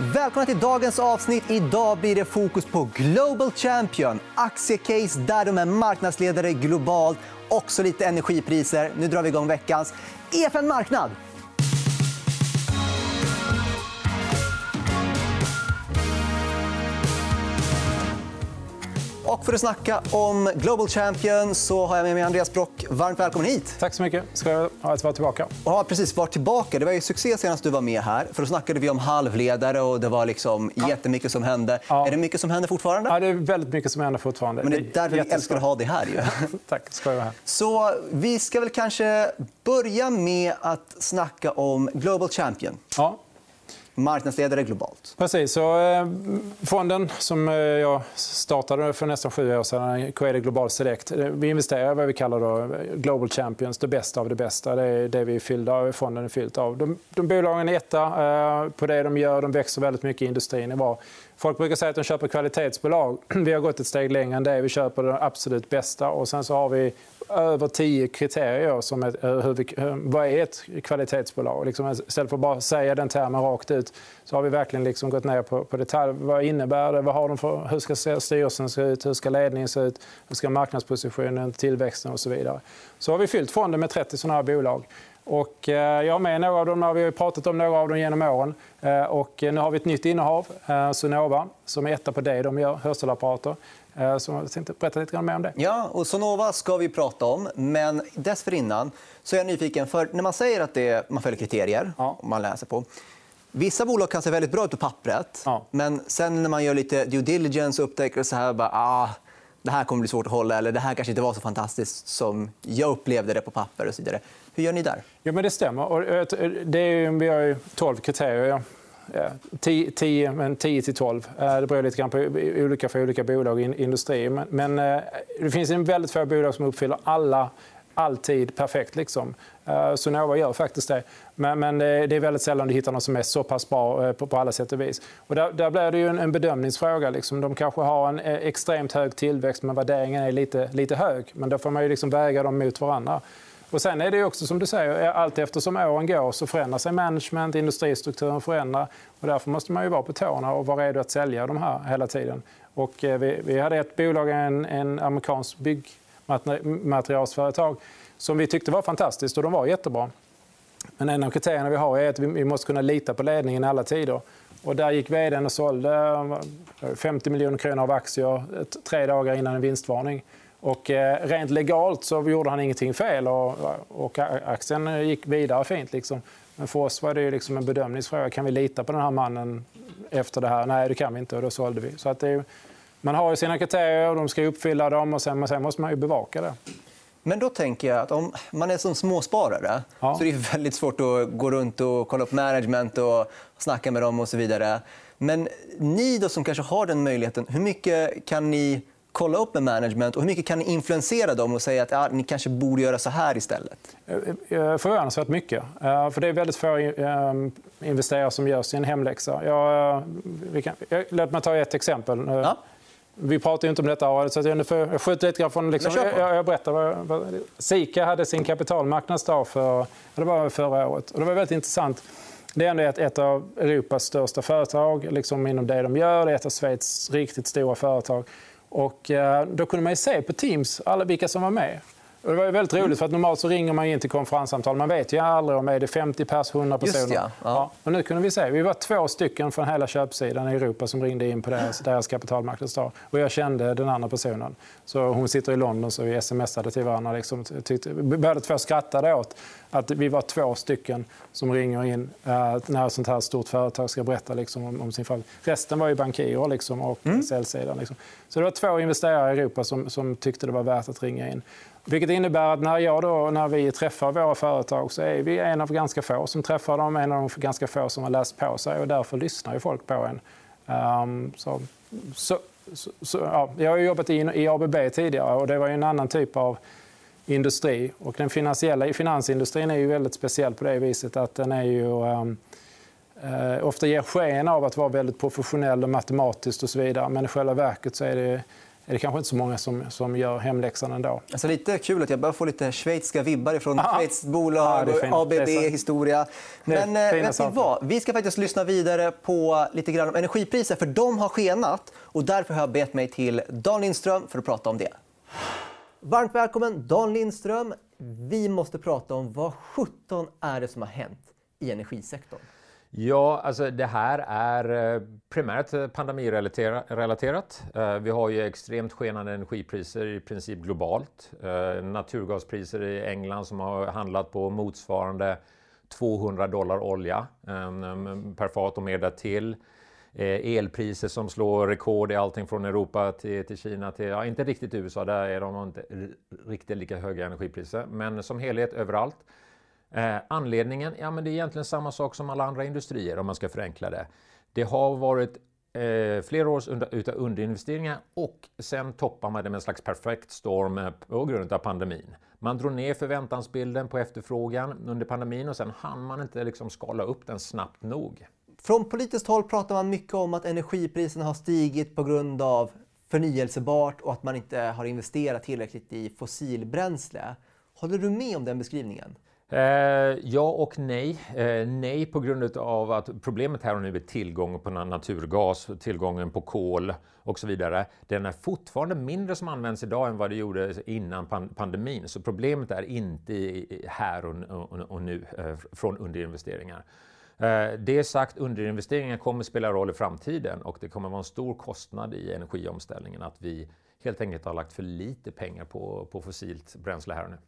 Välkomna till dagens avsnitt. Idag blir det fokus på Global Champion, aktiecase där de är marknadsledare globalt, också lite energipriser. Nu drar vi igång veckans EFN Marknad. Och för att snacka om Global Champion så har jag med mig Andreas Brock. Varmt välkommen hit. Tack så mycket. Ska jag ha att vara tillbaka. Har precis varit tillbaka. Det var ju succé senast du var med här. För Då snackade vi om halvledare och det var liksom ja. jättemycket som hände. Ja. Är det mycket som händer fortfarande? Ja, det är väldigt mycket som händer fortfarande. Men det är därför vi älskar att ha dig här. Ju. Tack. Ska jag här. Så vi ska väl kanske börja med att snacka om Global Champion. Ja marknadsledare globalt. Precis. Så, eh, fonden som eh, jag startade för nästan sju år sedan, Coeli Global Select, eh, vi investerar i vad vi kallar då eh, Global Champions, det bästa av det bästa. Det är det vi är fyllda av, fonden är fylld av. De, de bolagen är etta eh, på det de gör. De växer väldigt mycket. Industrin är bra. Folk brukar säga att de köper kvalitetsbolag. Vi har gått ett steg längre än det. Vi köper det absolut bästa. Och sen så har vi över tio kriterier som ett, eh, hur vi, vad är ett kvalitetsbolag. Liksom, istället för att bara säga den termen rakt ut så har vi verkligen liksom gått ner på, på detalj. Vad innebär det? Vad har de för, hur ska styrelsen se ut? Hur ska ledningen se ut? Hur ska marknadspositionen, tillväxten och så vidare? Så har vi fyllt fonden med 30 sådana här bolag. Och eh, jag har med några av dem. Vi har pratat om några av dem genom åren. Eh, och nu har vi ett nytt innehav, eh, Sonova, som är etta på det. De gör hörselapparater. Så jag tänkte berätta lite mer om det. Ja, och Sonova ska vi prata om. Men dessförinnan så är jag nyfiken. För när man säger att det är, man följer kriterier, ja. man läser på. Vissa bolag kan se väldigt bra ut på pappret. Ja. Men sen när man gör lite due diligence och upptäcker så här, bara, ah, det här kommer bli svårt att hålla eller det här kanske inte var så fantastiskt som jag upplevde det på papper. och så vidare. Hur gör ni där? Ja, men det stämmer. Och eh, eh, det är, vi har 12 kriterier. 10, till 12. Eh, det beror lite grann på olika för olika bolag och industrier. Men det finns en väldigt få bolag som uppfyller alla alltid perfekt. Liksom. Sonova gör faktiskt det. Men, det är väldigt sällan du hittar någon som är så pass bra på, alla sätt och vis. Och där, där blir det ju en bedömningsfråga. Liksom. De kanske har en extremt hög tillväxt men värderingen är lite, lite hög. Men då får man ju liksom väga dem mot varandra. Och sen är det också som du säger, eh, allt eftersom åren går så förändrar sig management, industristrukturen förändrar. Och därför måste man ju vara på tårna och vara redo att sälja de här hela tiden. Och eh, vi, vi hade ett bolag, en, en amerikansk byggmaterialsföretag som vi tyckte var fantastiskt och de var jättebra. Men en av kriterierna vi har är att vi måste kunna lita på ledningen i alla tider. Och där gick vd och sålde eh, 50 miljoner kronor av aktier tre dagar innan en vinstvarning. Och eh, rent legalt så gjorde han ingenting fel och, och aktien gick vidare fint. Liksom. Men för oss var det liksom en bedömningsfråga. Kan vi lita på den här mannen efter det här? Nej, det kan vi inte och då sålde vi. Så att är, man har ju sina kriterier och de ska uppfylla dem och sen, sen måste man ju bevaka det. Men då tänker jag att om man är som småsparare ja. så är det väldigt svårt att gå runt och kolla upp management och snacka med dem och så vidare. Men ni då som kanske har den möjligheten, hur mycket kan ni kolla upp med management? och Hur mycket kan ni influensera dem och säga att ja, ni kanske borde göra så här istället? Eh, eh, förvånansvärt mycket. Eh, för det är väldigt få investerare som gör sin hemläxa. Jag, kan, låt mig ta ett exempel. Ja. Vi pratar inte om detta, så jag skjuta lite grann från... Liksom, jag, jag berättar. Sika hade sin kapitalmarknadsdag för, det var förra året. Och det var väldigt intressant. Det är ändå ett av Europas största företag liksom inom det de gör. Det är ett av Schweiz riktigt stora företag. Och eh, då kunde man se på Teams alla vilka som var med. Och det var väldigt roligt, för att normalt så ringer man in till konferenssamtal. Man vet ju aldrig om det är 50 pers, 100 personer. Just ja. Ja. ja. Och nu kunde vi se. Vi var två stycken från hela köpsidan i Europa som ringde in på deras, deras kapitalmarknadsdag. Och jag kände den andra personen. Så hon sitter i London, så vi smsade till varandra. Liksom, tyckte, båda två skrattade åt att vi var två stycken som ringer in uh, när ett sånt här stort företag ska berätta liksom, om, om sin företag. Resten var ju bankirer liksom, och mm. säljsidan. Liksom. Så det var två investerare i Europa som, som tyckte det var värt att ringa in. Vilket innebär att när, jag då, när vi träffar våra företag så är vi en av ganska få som träffar dem, en av de ganska få som har läst på sig och därför lyssnar ju folk på en. Um, så, så, så, ja. Jag har jobbat i, i ABB tidigare och det var en annan typ av industri. Och den finansiella finansindustrin är ju väldigt speciell på det viset att den är ju um, uh, ofta ger sken av att vara väldigt professionell och matematiskt och så vidare. Men i själva verket så är det är det kanske inte så många som, som gör hemläxan ändå. Alltså lite kul att jag börjar få lite schweiziska vibbar från Schweiz bolag, ja, ABB-historia. Men eh, vet ni vad? Vi ska faktiskt lyssna vidare på lite grann om energipriser, för de har skenat. Och därför har jag bett mig till Dan Lindström för att prata om det. Varmt välkommen, Dan Lindström. Vi måste prata om vad 17 är det som har hänt i energisektorn. Ja, alltså det här är eh, primärt eh, pandemirelaterat. Eh, vi har ju extremt skenande energipriser i princip globalt. Naturgaspriser i England som har handlat på motsvarande 200 dollar olja per fat och mer därtill. Eh, elpriser som slår rekord i allting från Europa till, till Kina till, ja, inte riktigt USA, där är de inte riktigt lika höga energipriser, men som helhet överallt. Eh, anledningen? Ja, men det är egentligen samma sak som alla andra industrier om man ska förenkla det. Det har varit eh, flera års under, utav underinvesteringar och sen toppar man det med en slags perfekt storm eh, på grund av pandemin. Man drog ner förväntansbilden på efterfrågan under pandemin och sen hann man inte liksom skala upp den snabbt nog. Från politiskt håll pratar man mycket om att energipriserna har stigit på grund av förnyelsebart och att man inte har investerat tillräckligt i fossilbränsle. Håller du med om den beskrivningen? Eh, ja och nej. Eh, nej på grund av att problemet här och nu är tillgången på naturgas, tillgången på kol och så vidare. Den är fortfarande mindre som används idag än vad det gjorde innan pandemin. Så problemet är inte här och, och nu eh, från underinvesteringar. Eh, det sagt, underinvesteringar kommer spela roll i framtiden och det kommer vara en stor kostnad i energiomställningen att vi helt enkelt har lagt för lite pengar på, på fossilt bränsle här och nu.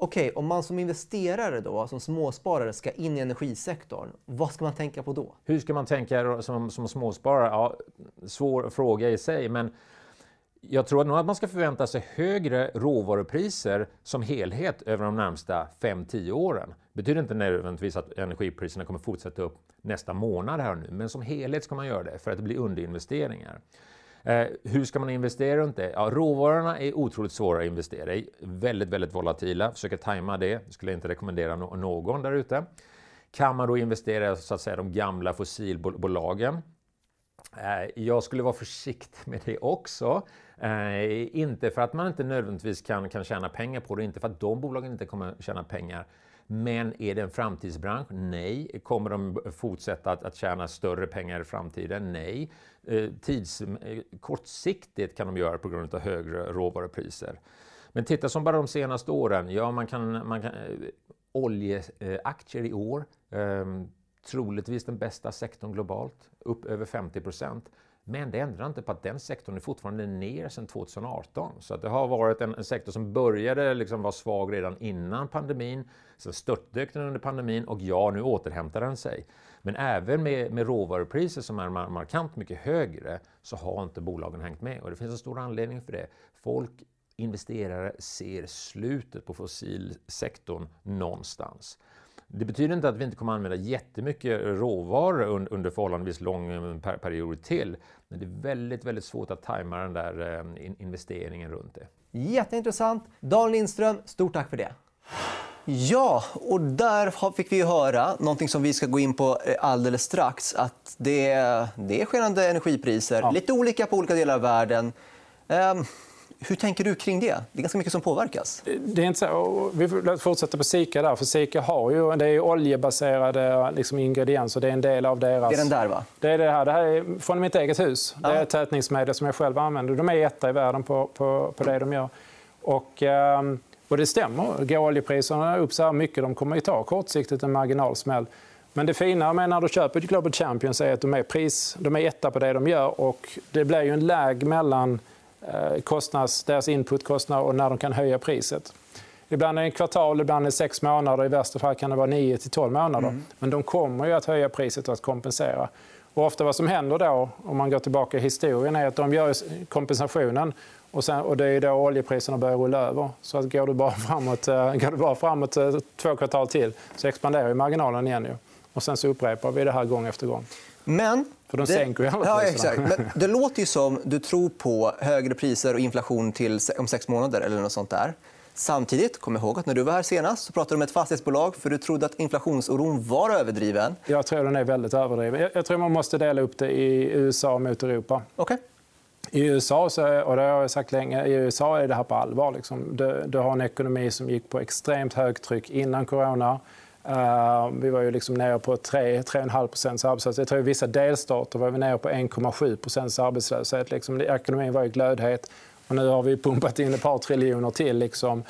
Okej, om man som investerare då, som småsparare ska in i energisektorn, vad ska man tänka på då? Hur ska man tänka som, som småsparare? Ja, svår fråga i sig, men jag tror nog att man ska förvänta sig högre råvarupriser som helhet över de närmsta 5-10 åren. Det betyder inte nödvändigtvis att energipriserna kommer fortsätta upp nästa månad här nu, men som helhet ska man göra det för att det blir underinvesteringar. Eh, hur ska man investera runt det? Ja, råvarorna är otroligt svåra att investera i. Väldigt, väldigt volatila. Försöka tajma det. skulle jag inte rekommendera no någon där ute. Kan man då investera så att säga de gamla fossilbolagen? Eh, jag skulle vara försiktig med det också. Eh, inte för att man inte nödvändigtvis kan, kan tjäna pengar på det, inte för att de bolagen inte kommer tjäna pengar. Men är det en framtidsbransch? Nej. Kommer de fortsätta att, att tjäna större pengar i framtiden? Nej. Eh, tids, eh, kortsiktigt kan de göra det på grund av högre råvarupriser. Men titta som bara de senaste åren. Ja, man kan, man kan, eh, oljeaktier i år, ehm, troligtvis den bästa sektorn globalt, upp över 50 procent. Men det ändrar inte på att den sektorn är fortfarande ner sedan 2018. Så att det har varit en, en sektor som började liksom vara svag redan innan pandemin. Sen störtdök den under pandemin och ja, nu återhämtar den sig. Men även med, med råvarupriser som är markant mycket högre så har inte bolagen hängt med. Och det finns en stor anledning för det. Folk, investerare, ser slutet på fossilsektorn någonstans. Det betyder inte att vi inte kommer att använda jättemycket råvaror under förhållandevis lång eh, period till. Men det är väldigt, väldigt svårt att tajma den där eh, investeringen runt det. Jätteintressant. Dan Lindström, stort tack för det. Ja, och där fick vi höra någonting som vi ska gå in på eh, alldeles strax. Att det, det är skenande energipriser, ja. lite olika på olika delar av världen. Um, hur tänker du kring det? Det är ganska mycket som påverkas. Det är inte så. Vi fortsätter på Sika. Där, för Sika har ju, det är oljebaserade liksom, ingredienser. Det är en del av deras... Det är den där, va? Det är det här. Det här är från mitt eget hus. Det är tätningsmedel som jag själv använder. De är etta i världen på, på, på det de gör. Och, um, och det stämmer. Går oljepriserna upp så här mycket, de kommer ju ta kortsiktigt en marginalsmäll. Men det fina med när du köper Global Champions är att de är, pris, de är etta på det de gör. Och det blir ju en läg mellan kostnads, deras inputkostnad och när de kan höja priset. Ibland är det en kvartal, ibland är det sex månader. I värsta fall kan det vara 9 till 12 månader. Mm. Men de kommer ju att höja priset och att kompensera. Och ofta vad som händer då, om man går tillbaka i historien, är att de gör kompensationen och, sen, och det är då oljepriserna börjar rulla över. Så att går du bara framåt, uh, går du bara framåt uh, två kvartal till så expanderar marginalen igen. Ju. Och sen så upprepar vi det här gång efter gång. Men för de sänker ju alla ja, exakt. Men Det låter ju som du tror på högre priser och inflation till om sex månader. eller något sånt där. Samtidigt, kom ihåg att när du var här senast så pratade du om ett fastighetsbolag för du trodde att inflationsoron var överdriven. Jag tror den är väldigt överdriven. Jag tror man måste dela upp det i USA mot Europa. Okay. I USA, och det har jag sagt länge, i USA är det här på allvar. Liksom. Du, du har en ekonomi som gick på extremt högtryck innan corona. Ehm, vi var ju liksom nere på 3-3,5 arbetslöshet. Jag tror i vissa delstater var vi nere på 1,7 arbetslöshet. Liksom. Ekonomin var ju glödhet. Och nu har vi pumpat in ett par triljoner till. Liksom.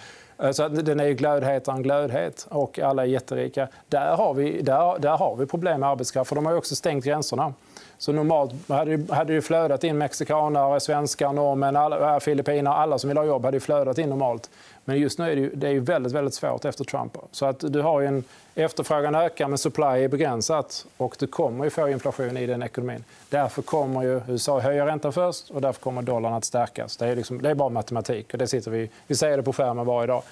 Eh, så den är ju glödhetare än glödhet och alla är jätterika. Där har vi, där, där har vi problem med arbetskraft för de har också stängt gränserna. Så normalt hade det, hade flödat in mexikanare, svenskar, norrmän, äh, filippiner. Alla som vill ha jobb hade flödat in normalt. Men just nu är det, ju, det är ju väldigt, väldigt svårt efter Trump. Så att du har en efterfrågan ökar men supply är begränsat och du kommer ju få inflation i den ekonomin. Därför kommer ju USA höja räntan först och därför kommer dollarn att stärkas. Det är, liksom, det är bara matematik och det sitter vi, vi ser det på skärmen varje dag.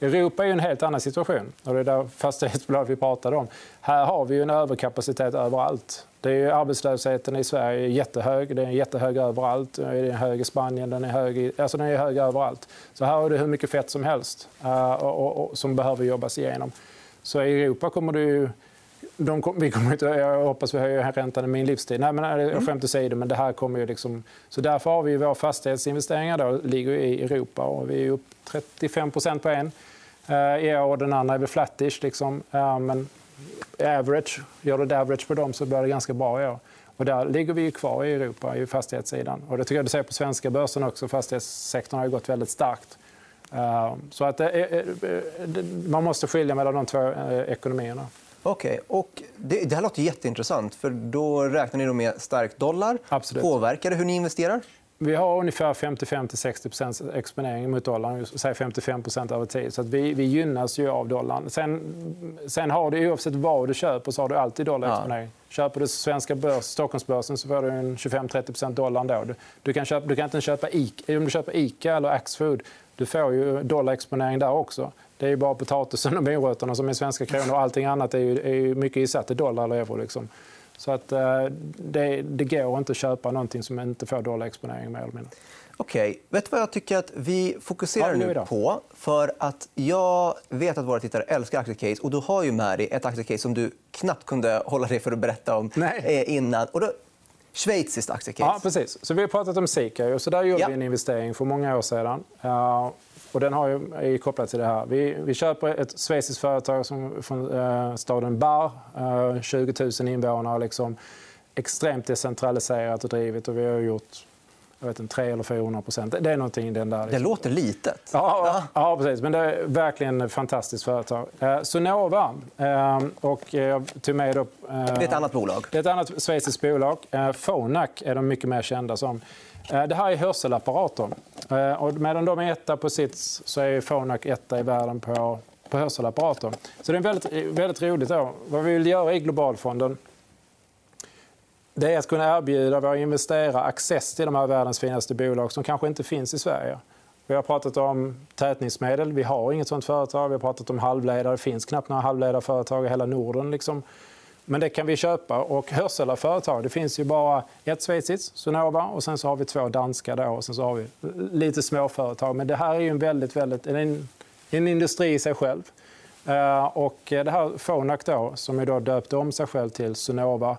Europa är en helt annan situation. Och det är där fastighetsbolag vi pratade om. Här har vi en överkapacitet överallt. Det är arbetslösheten i Sverige är jättehög. Den är jättehög överallt. Den är hög i Spanien. Den är hög, i, alltså den är hög överallt. Så här har du hur mycket fett som helst uh, och, och, och, som behöver jobbas igenom. Så i Europa kommer du... De, vi kommer inte, jag hoppas vi höjer räntan i min livstid. Nej, men jag mm. skämt åsido, men det här kommer ju liksom... Så därför har vi våra fastighetsinvesteringar då, ligger i Europa och vi är upp 35% på en. I år den andra är väl flattish. Liksom. Uh, men average, gör du average på dem så blir det ganska bra i år. Och där ligger vi kvar i Europa, i fastighetssidan. Och det tycker jag du ser på svenska börsen också. Fastighetssektorn har gått väldigt starkt. Eh, så att är, man måste skilja mellan de två eh, ekonomierna. Okej. Okay. det, det här låter jätteintressant. för Då räknar ni med stark dollar. Absolut. Påverkar det hur ni investerar? Vi har ungefär 55-60% exponering mot dollarn, säg 55 över tid. Så vi, vi gynnas ju av dollarn. Sen, sen har du, oavsett vad du köper, så har du alltid dollarexponering. Ja. Köper du svenska börs, Stockholmsbörsen så får du en 25-30% dollar ändå. Du, du, kan köpa, du kan inte köpa Ica, om du köper Ica eller Axfood, du får ju dollarexponering där också. Det är ju bara potatisen och morötterna som är svenska kronor och allting annat är ju, är ju mycket isatt i dollar eller euro. Liksom. Så att, eh, det, det går inte att köpa någonting som inte får dollarexponering mer eller mindre. Okej. Vet du vad jag tycker att vi fokuserar ja, nu på? För att Jag vet att våra tittare älskar aktiecase. Och du har ju med dig ett aktiecase som du knappt kunde hålla dig för att berätta om Nej. Eh, innan. Och då, schweiziskt aktiecase. Ja, precis. Så vi har pratat om Sika. Så där gjorde ja. vi en investering för många år sedan. Och den har ju, är kopplad till det här. Vi, vi köper ett schweiziskt företag som, från eh, staden Bar. Eh, 20 000 invånare. Liksom, extremt decentraliserat och drivet. Och vi har gjort jag vet inte, 300 eller 400 procent. Det är någonting den där. Liksom. Det låter litet. Ja, ja. precis. Men det är verkligen ett fantastiskt företag. Eh, Sonova. Eh, och jag tog med eh, det är ett annat bolag. Det är ett annat schweiziskt bolag. Eh, Phonak är de mycket mer kända som. Eh, det här är hörselapparater. Eh, och medan de är etta på sits så är Phonak etta i världen på, på hörselapparater. Så det är väldigt, väldigt roligt. Då. Vad vi vill göra i Globalfonden det är att kunna erbjuda våra investerare access till de här världens finaste bolag som kanske inte finns i Sverige. Vi har pratat om tätningsmedel. Vi har inget sånt företag. Vi har pratat om halvledare. Det finns knappt några halvledarföretag i hela Norden. Liksom. Men det kan vi köpa. Och hörselföretag, det finns ju bara ett schweiziskt, Sonova, och sen så har vi två danska. Då, och sen så har vi lite småföretag. Men det här är ju en väldigt, väldigt, en, en industri i sig själv. Eh, och det här Phonak då, som är då döpte om sig själv till Sonova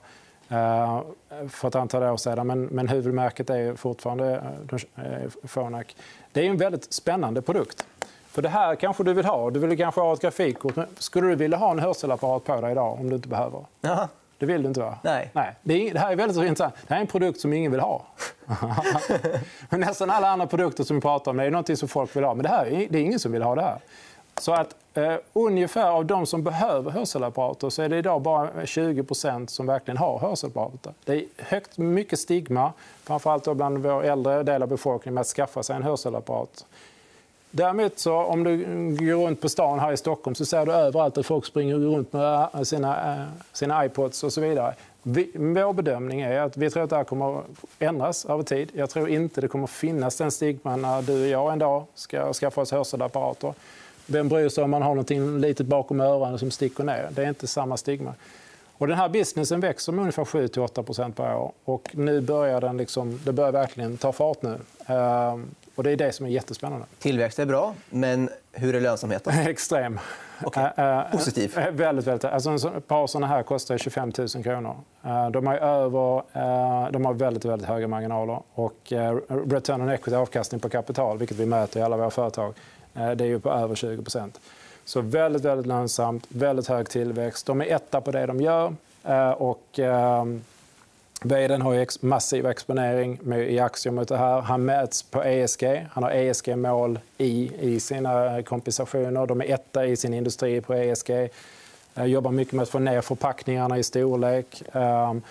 för ett antal år sedan. Men, men huvudmärket är fortfarande Phonak. Eh, det är en väldigt spännande produkt. För Det här kanske du vill ha. Du vill kanske ha ett grafikkort. Men skulle du vilja ha en hörselapparat på dig idag om du inte behöver? Jaha. Det vill du inte, va? Nej. Nej. Det, är, det här är väldigt intressant. Det här är en produkt som ingen vill ha. men nästan alla andra produkter som vi pratar om det är något som folk vill ha. Men det här är, det är ingen som vill ha det här. Så att eh, Eh, ungefär av de som behöver hörselapparater så är det idag bara 20% som verkligen har hörselapparater. Det är högt mycket stigma, framförallt då bland vår äldre del av befolkningen, med att skaffa sig en hörselapparat. Däremot så, om du går runt på stan här i Stockholm så ser du överallt att folk springer runt med eh, sina, eh, sina iPods och så vidare. Vi, vår bedömning är att vi tror att det här kommer att ändras över tid. Jag tror inte det kommer finnas den stigman när du och jag en dag ska skaffa oss hörselapparater. Vem bryr sig om man har något litet bakom öronen som sticker ner? Det är inte samma stigma. Och den här businessen växer med ungefär 7-8% per år. Och nu börjar den liksom, det börjar verkligen ta fart nu. Uh, Och Det är det som är jättespännande. Tillväxt är bra, men hur är lönsamheten? Extrem. Okay. Positiv? Äh, väldigt, väldigt. Alltså, ett par såna här kostar 25 000 kronor. De har, över, de har väldigt, väldigt höga marginaler. Och return on equity, avkastning på kapital, vilket vi mäter i alla våra företag, Eh, det är ju på över 20% Så väldigt, väldigt lönsamt, väldigt hög tillväxt. De är etta på det de gör. Eh, och ehm, Vdn har ju massiv exponering i aktier mot det här. Han mäts på ESG. Han har ESG-mål i, i sina eh, kompensationer. De är etta i sin industri på ESG. Jobbar mycket med att få ner förpackningarna i storlek ehm,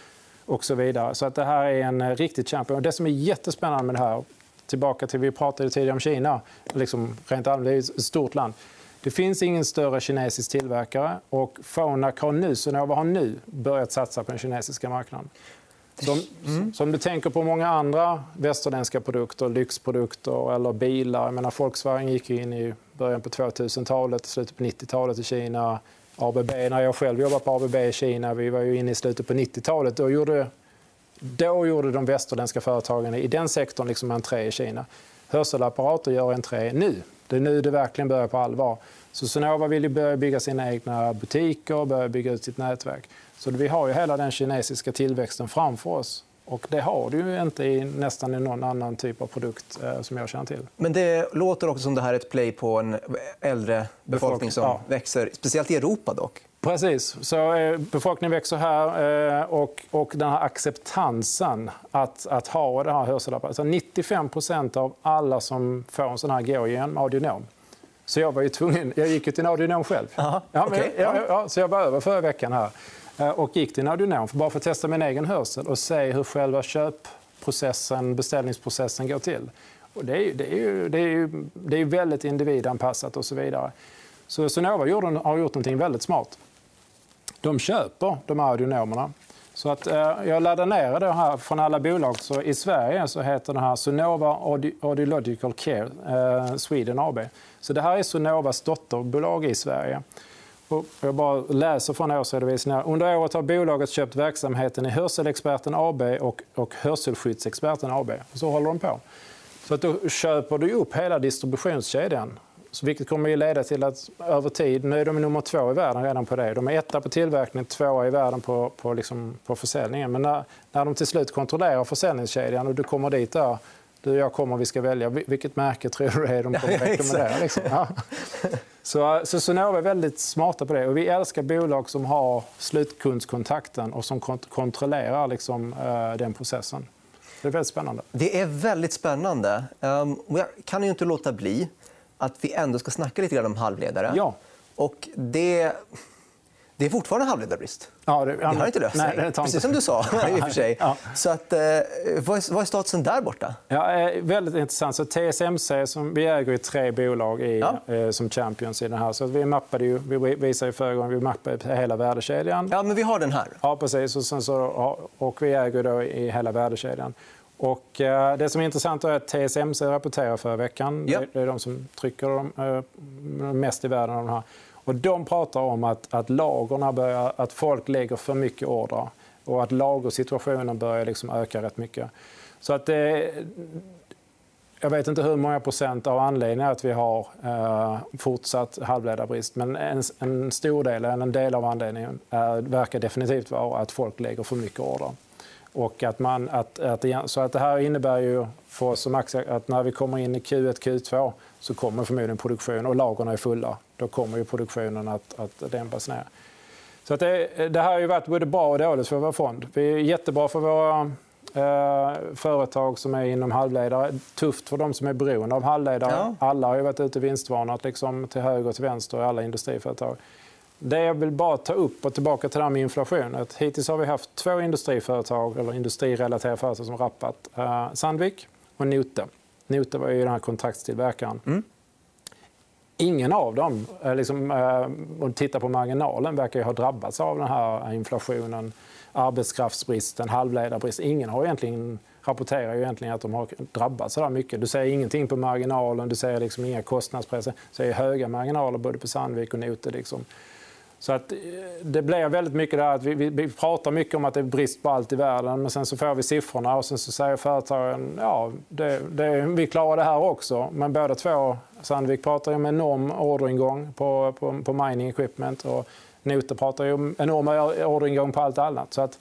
och så vidare. Så att det här är en riktigt champion. Det som är jättespännande med det här, tillbaka till vi pratade tidigare om Kina, liksom rent allmänt, det är ett stort land. Det finns ingen större kinesisk tillverkare och Phonak har nu, Sonova har nu börjat satsa på den kinesiska marknaden. Som, mm. som du tänker på många andra västerländska produkter, lyxprodukter eller bilar. Jag menar, Volkswagen gick in i början på 2000-talet, slutet på 90-talet i Kina. ABB, när jag själv jobbade på ABB i Kina, vi var ju inne i slutet på 90-talet. Då gjorde, då gjorde de västerländska företagen i den sektorn liksom entré i Kina. Hörselapparater gör entré nu. Det är nu det verkligen börjar på allvar. Så Sonova vill ju börja bygga sina egna butiker, börja bygga ut sitt nätverk. Så vi har ju hela den kinesiska tillväxten framför oss. Och det har du ju inte i nästan i någon annan typ av produkt eh, som jag känner till. Men det låter också som det här är ett play på en äldre befolkning som ja. växer, speciellt i Europa dock. Precis. Så, eh, befolkningen växer här eh, och, och den här acceptansen att, att ha det här hörselapparaten. Alltså 95% av alla som får en sån här går genom audionom. Så jag var ju tvungen, jag gick ju till en audionom själv. Aha, ja, men, okay. ja, ja, så jag var över förra veckan här. Eh, och gick till en audionom bara för att testa min egen hörsel och se hur själva köpprocessen, beställningsprocessen går till. Och det, är, det, är ju, det, är ju, det är väldigt individanpassat och så vidare. Så Sonova har gjort något väldigt smart. De köper de här audionomerna. Så att, eh, jag laddar ner det här från alla bolag. Så I Sverige så heter det här Sonova Audiological Care eh, Sweden AB. Så det här är Sonovas dotterbolag i Sverige. Jag bara läser från årsredovisningen. Under året har bolaget köpt verksamheten i Hörselexperten AB och, och Hörselskyddsexperten AB. Så håller de på. Så att då köper du upp hela distributionskedjan. Så vilket kommer att leda till att över tid, nu är de nummer två i världen redan på det. De är etta på tillverkning, tvåa i världen på, på, liksom, på försäljningen. Men när, när de till slut kontrollerar försäljningskedjan och du kommer dit där, du och jag kommer, vi ska välja. Vilket märke tror du är de kommer att rekommendera? Liksom? Ja. Så, så Sonova är väldigt smarta på det. Och vi älskar bolag som har slutkundskontakten och som kont kontrollerar liksom, uh, den processen. Det är väldigt spännande. Det är väldigt spännande. Um, jag kan ju inte låta bli att vi ändå ska snacka lite grann om halvledare. Ja. Och det det är fortfarande halvledarbrist. Ja, det, det har inte löst sig. Nej, Precis som du sa. i och sig. Ja. Så att, eh, vad, är, vad är statusen där borta? Ja, eh, väldigt intressant. Så TSMC, som, vi äger ju tre bolag i, ja. eh, som champions i den här. Så vi mappade ju, vi visade ju förra gången, vi mappade hela värdekedjan. Ja, men vi har den här. Ja, precis. Och, så, och vi äger då i hela värdekedjan. Och, eh, det som är intressant är att TSMC rapporterar förra veckan. Ja. Det är de som trycker de, eh, mest i världen. Av de här. Och de pratar om att, att lagerna börjar, att folk lägger för mycket order och att lagersituationen börjar liksom öka rätt mycket. Så att det, jag vet inte hur många procent av anledningen att vi har eh, fortsatt halvledarbrist. Men en, en, stor del, en del av anledningen är, verkar definitivt vara att folk lägger för mycket order. Och att man, att, att, så att det här innebär ju för oss som aktier att när vi kommer in i Q1, Q2 så kommer förmodligen produktionen, och lagren är fulla, då kommer ju produktionen att, att dämpas ner. Så att det, det här har ju varit både bra och dåligt för vår fond. Vi är jättebra för våra eh, företag som är inom halvledare. Tufft för de som är beroende av halvledare. Ja. Alla har ju varit ute vinstvarnat liksom, till höger och till vänster i alla industriföretag. Det jag vill bara ta upp och tillbaka till det här med inflation. Att hittills har vi haft två industriföretag, eller industrirelaterade företag som rappat. Eh, Sandvik och Note. Note var ju den här kontraktstillverkaren. Mm. Ingen av dem, eh, liksom, eh, om tittar på marginalen, verkar ha drabbats av den här inflationen, arbetskraftsbristen, halvledarbrist. Ingen har egentligen rapporterar ju egentligen att de har drabbats så mycket. Du säger ingenting på marginalen, du säger liksom inga kostnadspressar. Du säger höga marginaler både på Sandvik och Note. Liksom. Så att eh, det blir väldigt mycket där att vi, vi, vi, pratar mycket om att det är brist på allt i världen men sen så får vi siffrorna och sen så säger företagen ja, det, det, vi klarar det här också. Men båda två, Sandvik pratar ju om enorm orderingång på, på, på mining equipment och Noter pratar ju om enorm orderingång på allt annat. Så att,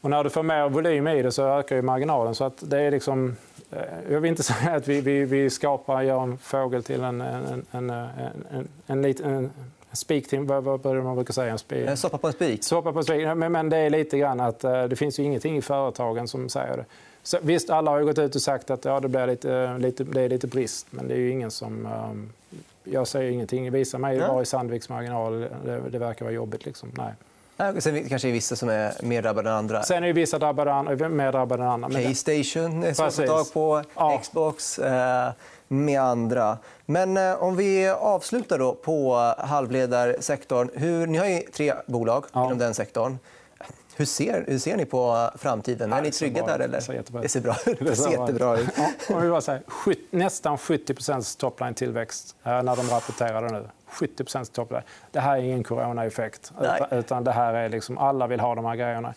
och när du får mer volym i det så ökar ju marginalen. Så att det är liksom, eh, jag vill inte säga att vi, vi, vi skapar, gör en fågel till en, en, en, en, en, en, en, spik till, vad, vad man brukar säga? Spik. Eh, soppa på en spik. Soppa på en spik. Men, men det är lite grann att uh, det finns ju ingenting i företagen som säger det. Så, visst, alla har gått ut och sagt att ja, det, blir lite, lite, det är lite brist, men det är ju ingen som... Um, jag säger ingenting. Visa mig bara i Sandviks marginal. Det, det verkar vara jobbigt. Liksom. Nej. Sen kanske är vissa som är mer drabbade än andra. Sen är vissa drabbade, mer drabbade än andra. Playstation är svårt att tag på. Ja. Xbox. Eh, med andra. Men eh, om vi avslutar då på halvledarsektorn. Hur, ni har ju tre bolag ja. inom den sektorn. Hur ser, hur ser ni på framtiden? Ja, är ni trygga där? Eller? Det ser jättebra ut. Det ser, bra, det ser jättebra ut. Ja, säga, nästan 70% topline-tillväxt eh, när de rapporterade nu. 70% topline. Det här är ingen coronaeffekt. Utan, utan det här är liksom, alla vill ha de här grejerna.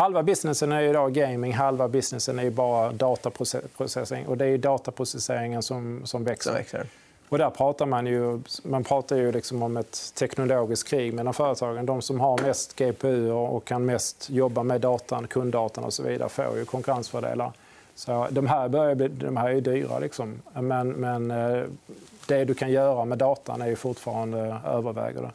Halva businessen är idag gaming, halva businessen är bara dataprocessing. Och det är dataprocesseringen som, som växer. Växer. Och där pratar man ju, man pratar ju liksom om ett teknologiskt krig mellan företagen. De som har mest GPU och kan mest jobba med datan, kunddatan och så vidare får ju konkurrensfördelar. Så de här, börjar bli, de här är dyra. Liksom. Men, men eh, det du kan göra med datan är ju fortfarande övervägande.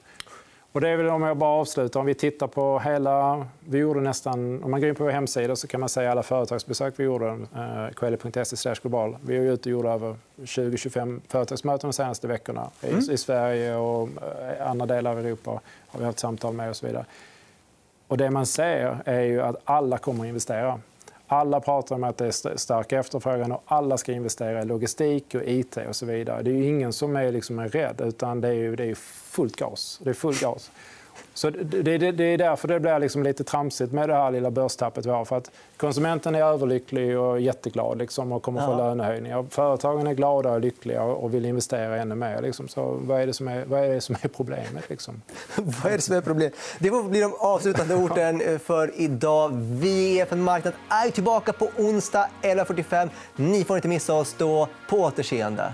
Och det är väl om jag bara avslutar. Om vi tittar på hela... Vi gjorde nästan, om man går in på vår hemsida så kan man säga alla företagsbesök vi gjorde. Eh, Quelle.se global. Vi är ute och gjorde över 20-25 företagsmöten de senaste veckorna. Mm. I, I, Sverige och eh, andra delar av Europa har vi haft samtal med och så vidare. Och det man ser är ju att alla kommer att investera. Alla pratar om att det är stark efterfrågan och alla ska investera i logistik och IT och så vidare. Det är ingen som är liksom rädd, utan det är, det är fullt gas. Det är full gas. Så det, det, det, är därför det blir liksom lite tramsigt med det här lilla börstappet vi har. För att konsumenten är överlycklig och jätteglad liksom, och kommer ja. få lönehöjningar. Företagen är glada och lyckliga och vill investera ännu mer. Liksom. Så vad är det som är, vad är, det som är problemet? Liksom? vad är det som är problemet? Det får bli de avslutande orden för idag. Vi, EFN Marknad, är tillbaka på onsdag 11.45. Ni får inte missa oss då. På återseende.